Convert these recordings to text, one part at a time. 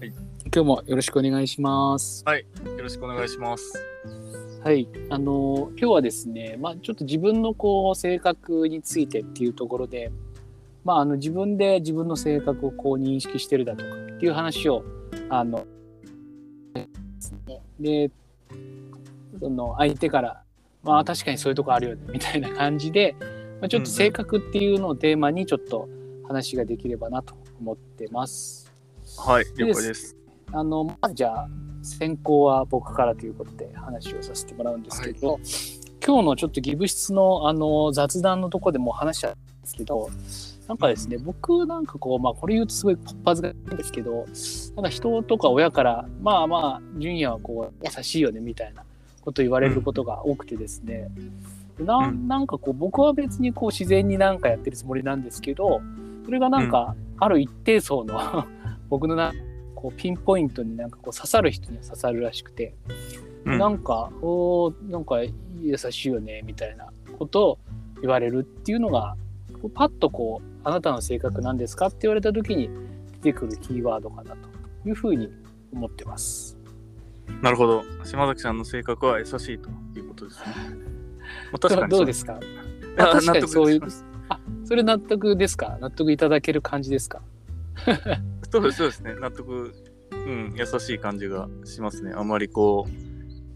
はい今日もよろしくお願いします。よろしくお願いします。はい、あの今日はですね、まあちょっと自分のこう性格についてっていうところで、まああの自分で自分の性格をこう認識してるだとかっていう話をあのでその相手からまあ確かにそういうとこあるよねみたいな感じで、まあ、ちょっと性格っていうのをテーマにちょっと話ができればなと思ってます。はい、了解です。あのまずじゃあ先行は僕からということで話をさせてもらうんですけど、今日のちょっとギブ室のあの雑談のとこでも話しちゃったんですけどなんかですね、僕なんかこうまあこれ言うとすごいこっぱずかしいんですけどなんか人とか親からまあまあ純也はこう優しいよねみたいなこと言われることが多くてですね、なうん。なんかこう僕は別にこう自然になんかやってるつもりなんですけどそれがなんかある一定層の僕のなこうピンポイントになんかこう刺さる人には刺さるらしくて、うんなんか「おーなんか優しいよね」みたいなことを言われるっていうのがこうパッとこう「あなたの性格なんですか?」って言われた時に出てくるキーワードかなというふうに思ってます。なるほど。島崎さんの性格は優しいということですね。まあ、確かにどうですか？確かそういうあそれ納得ですか？納得いただける感じですか？そうですそうですね。納得、うん、優しい感じがしますね。あまりこう、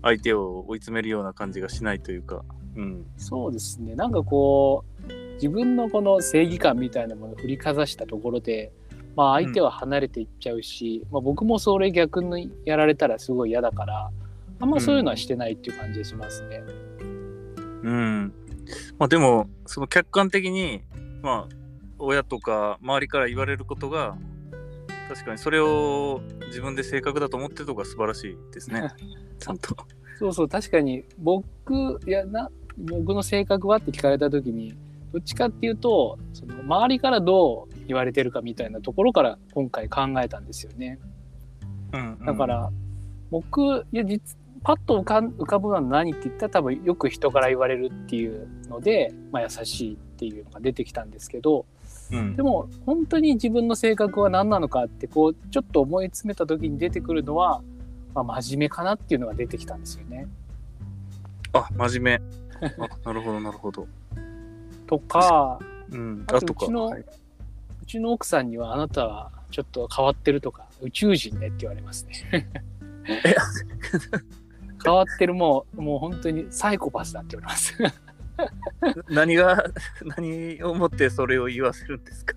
相手を追い詰めるような感じがしないというか。うん。そうですねなんかこう自分のこの正義感みたいなものを振りかざしたところで、まあ、相手は離れていっちゃうし、まあ、僕もそれ逆にやられたらすごい嫌だからあんまそういうのはしてないっていう感じがしますね。うん。まあでも、その客観的に、まあ、親とか周りから言われることが、確かにそれを自分で正確だと思ってるとこが素晴らしいですね。ちゃんと。そうそう確かに僕いやな僕の性格はって聞かれた時にどっちかっていうとその周りからどう言われてるかみたいなところから今回考えたんですよね。うん、うんだか、ら、僕いや実パッと浮かん浮かぶのは何って言ったら多分よく人から言われるっていうので、まあ、優しいっていうのが出てきたんですけどうんでも本当に自分の性格は何なのかってこうちょっと思い詰めた時に出てくるのは、まあ、真面目かなっていうのが出てきたんですよね。あ、真面目。あなるほど、なるほど。とかうん。あと。うちのはいうちの奥さんにはあなたはちょっと変わってるとか宇宙人ねって言われますね。変わってるもうもう本当にサイコパスだって言われます。何が、何をもってそれを言わせるんですか？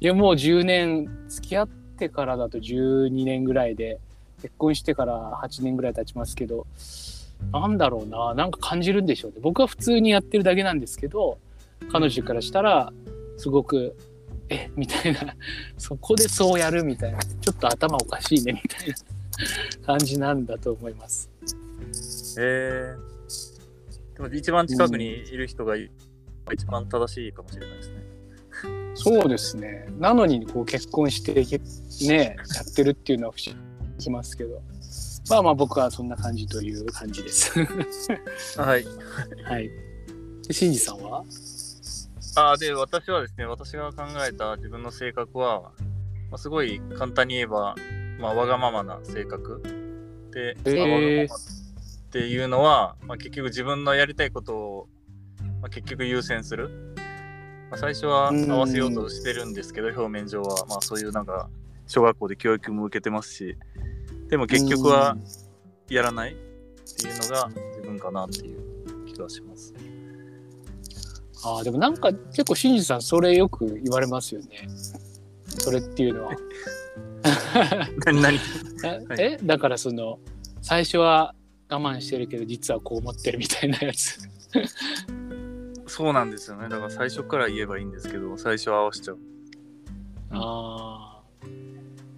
いやもう10年付き合ってからだと12年ぐらいで結婚してから8年ぐらい経ちますけどなんだろうななんか感じるんでしょうね。僕は普通にやってるだけなんですけど彼女からしたらすごくえみたいな。そこでそうやるみたいな。ちょっと頭おかしいねみたいな感じなんだと思います。えー、でも一番近くにいる人がい一番正しいかもしれないですね。そうですねなのにこう結婚してねやってるっていうのは不思議しますけどまあまあ僕はそんな感じという感じです。はい。はい。で、シンジさんは？あで、私はですね、私が考えた自分の性格は、まあ、すごい簡単に言えば、まあ、わがままな性格。で、へーまあわがままっていうのは、まあ、結局自分のやりたいことを、まあ、結局優先する。まあ、最初は合わせようとしてるんですけど、表面上は、まあ、そういうなんか、小学校で教育も受けてますし、でも結局はやらないっていうのが自分かなっていう気がします。ああ、でもなんか結構シンジさんそれよく言われますよね。それっていうのは。何 何？えはいえだからその、最初は我慢してるけど実はこう思ってるみたいなやつ。そうなんですよね。だから最初から言えばいいんですけど、最初は合わせちゃう。あ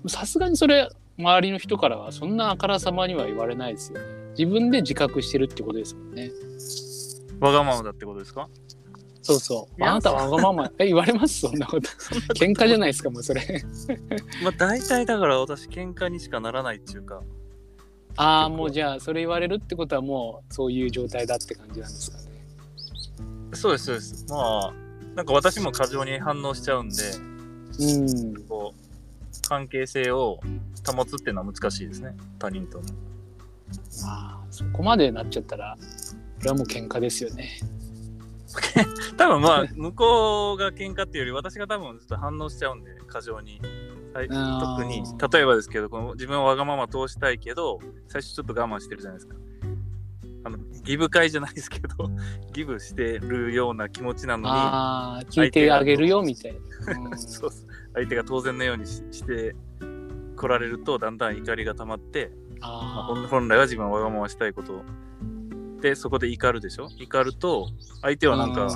あ。さすがにそれ、周りの人からはそんなあからさまには言われないですよね。自分で自覚してるってことですもんね。わがままだってことですか？そうそう。あなたわがまま。え、言われます？そんなこと。喧嘩じゃないですか、もうそれ。まあ大体だから私喧嘩にしかならないっていうか、ああ、もうじゃあ、それ言われるってことはもうそういう状態だって感じなんですかね。そうですそうです。まあ、なんか私も過剰に反応しちゃうんで、うん。こう、関係性を保つっていうのは難しいですね他人との。まあそこまでなっちゃったらこれはもう喧嘩ですよね。多分まあ向こうが喧嘩っていうより私が多分ずっと反応しちゃうんで過剰に。はい、特に例えばですけどこの自分はわがまま通したいけど最初ちょっと我慢してるじゃないですか。あのギブ会じゃないですけど ギブしてるような気持ちなのにああ聞いてあげるよみたいな。うん。そう相手が当然のようにしして来られるとだんだん怒りが溜まって、まああ本本来は自分はわがまましたいこと。でそこで怒るでしょ？怒ると相手あはなんかうん。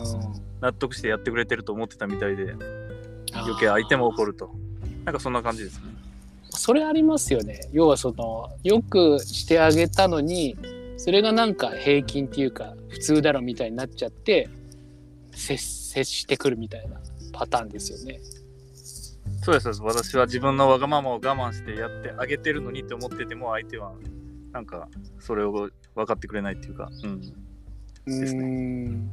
納得してやってくれてると思ってたみたいで余計相手も怒るとなんかそんな感じですね。それありますよね。要はそのよくしてあげたのにそれがなんか平均っていうか普通だろみたいになっちゃって接接してくるみたいなパターンですよね。そうですそうです。私は自分のわがままを我慢してやってあげてるのにって思ってても相手はなんかそれを分かってくれないっていうか、うん、ですうーん。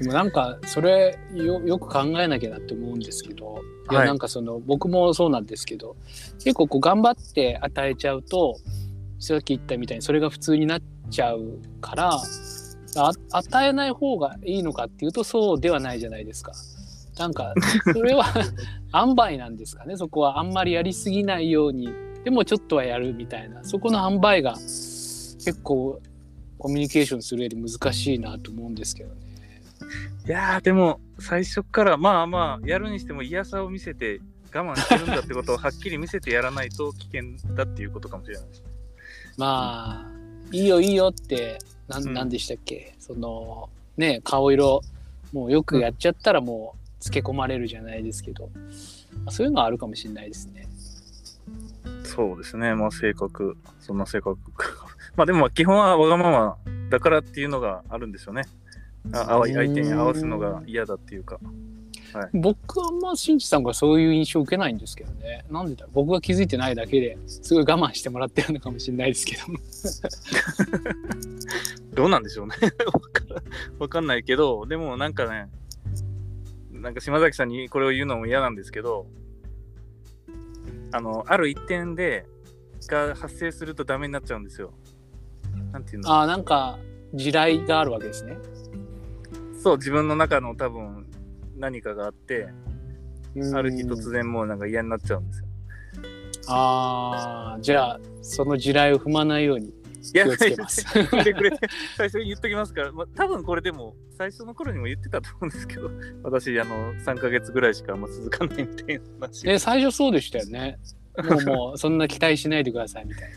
でもなんかそれよよく考えなきゃなって思うんですけどい。やはいなんかその僕もそうなんですけど結構こう頑張って与えちゃうとさっき言ったみたいにそれが普通になっちゃうからあ与えない方がいいのかっていうとそうではないじゃないですか。なんかそれは 塩梅なんですかね。そこはあんまりやりすぎないように。でもちょっとはやるみたいな。そこの塩梅が結構コミュニケーションする上で難しいなと思うんですけどね。いやーでも最初からまあまあやるにしても嫌さを見せて我慢してるんだってことをはっきり見せてやらないと危険だっていうことかもしれないですね。まあいいよいいよってなん,、うんなんでしたっけ？そのね顔色もうよくやっちゃったらもうつけ込まれるじゃないですけど、まあそういうのはあるかもしれないですね。そうですねまあ性格そんな性格まあでも基本はわがままだからっていうのがあるんでしょうね。あ相手に合わすのが嫌だっていうか。僕はあんましんじさんがそういう印象を受けないんですけどねなんでだろう僕が気づいてないだけですごい我慢してもらってるのかもしれないですけど どうなんでしょうね わかんないけど、でもなんかね、なんか島崎さんにこれを言うのも嫌なんですけど、あの、ある一点で、が発生するとダメになっちゃうんですよ。なんていうの？ああなんか地雷があるわけですね。そう、自分の中の多分何かがあって、ある日突然然もうなんか嫌になっちゃうんですよ。ああじゃあその地雷を踏まないように気をつけます。最初に言っときますから、まあ、多分これでも、最初の頃にも言ってたと思うんですけど、私、あの、3ヶ月ぐらいしかあんま続かないみたいな話をえ最初そうでしたよね。もうもうそんな期待しないでくださいみたいな。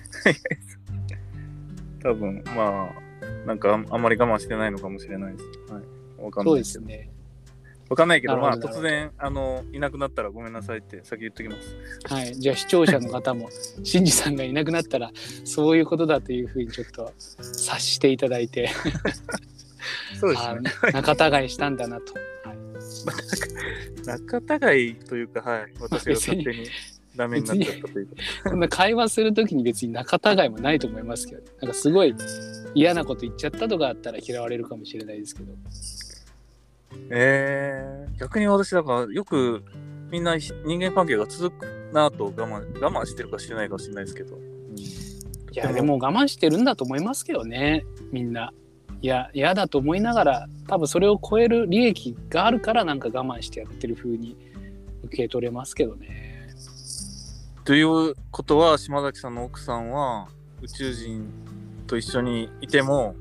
多分まあなんかあんまり我慢してないのかもしれないです。はい。わかんなそういですね。わかんないけどまあ突然あのいなくなったらごめんなさいって先言っときます。はい。じゃあ視聴者の方も、しんじさんがいなくなったら、そういうことだというふうにちょっと察していただいて、そうあー仲違いしたんだなと。はい 仲違いというかはい私が勝手に ダメになっちゃったというか。こ んな会話するときに別に仲違いもないと思いますけど、なんかすごい嫌なこと言っちゃったとかあったら嫌われるかもしれないですけど。えー、逆に私だからよくみんなひ人間関係が続くなと我慢我慢してるかしてないかもしれないですけど。うんいや、でも我慢してるんだと思いますけどね、みんな。いや、嫌だと思いながら、多分それを超える利益があるから、なんか我慢してやってる風に受け取れますけどね。ということは島崎さんの奥さんは宇宙人と一緒にいても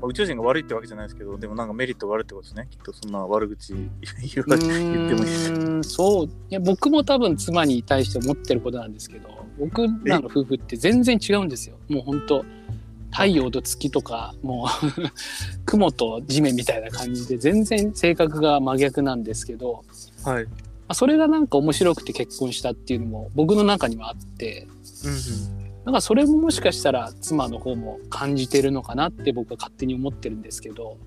まあ宇宙人が悪いってわけじゃないですけどでもなんかメリットがあるってことですね。きっとそんな悪口言ってもいいそう。いや僕も多分妻に対して思ってることなんですけど僕らの夫婦って全然違うんですよ。もう本当太陽と月とかもう 雲と地面みたいな感じで全然性格が真逆なんですけどはい、まあそれがなんか面白くて結婚したっていうのも僕の中にはあって。なんかそれももしかしたら妻の方も感じてるのかなって僕は勝手に思ってるんですけど、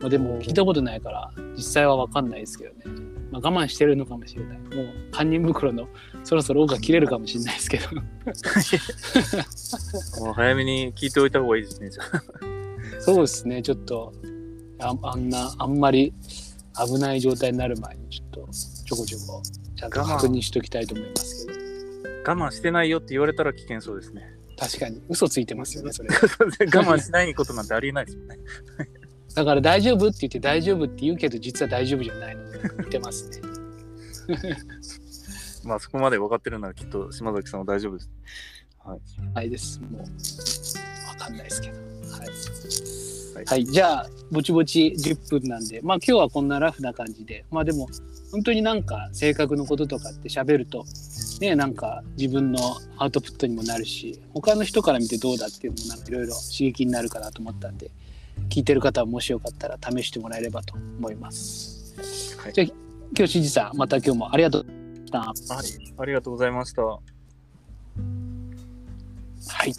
まあ、でも聞いたことないから実際は分かんないですけどね、まあ、我慢してるのかもしれない。もう堪忍袋のそろそろ尾が切れるかもしれないですけど。もう早めに聞いておいた方がいいですねそうですねちょっとああんなあんまり危ない状態になる前にちょっとちょこちょこちゃんと確認しときたいと思いますけど。我慢してないよって言われたら危険そうですね。確かに、嘘ついてますよね、それ。我慢しないことなんてありえないですもんね。だから大丈夫って言って大丈夫って言うけど、実は大丈夫じゃないので、てますね。まあそこまで分かってるならきっと島崎さんは大丈夫です。はい。はいです。もう、わかんないですけど。はい。じゃあ、ぼちぼち10分なんで、まあ今日はこんなラフな感じで、まあでも、本当になんか性格のこととかって喋ると、ね、なんか自分のアウトプットにもなるし、他の人から見てどうだっていうのもなんかいろいろ刺激になるかなと思ったんで、聞いてる方はもしよかったら試してもらえればと思います。はいじゃあ、今日しんじさん、また今日もありがとうございました。はい。ありがとうございました。はい。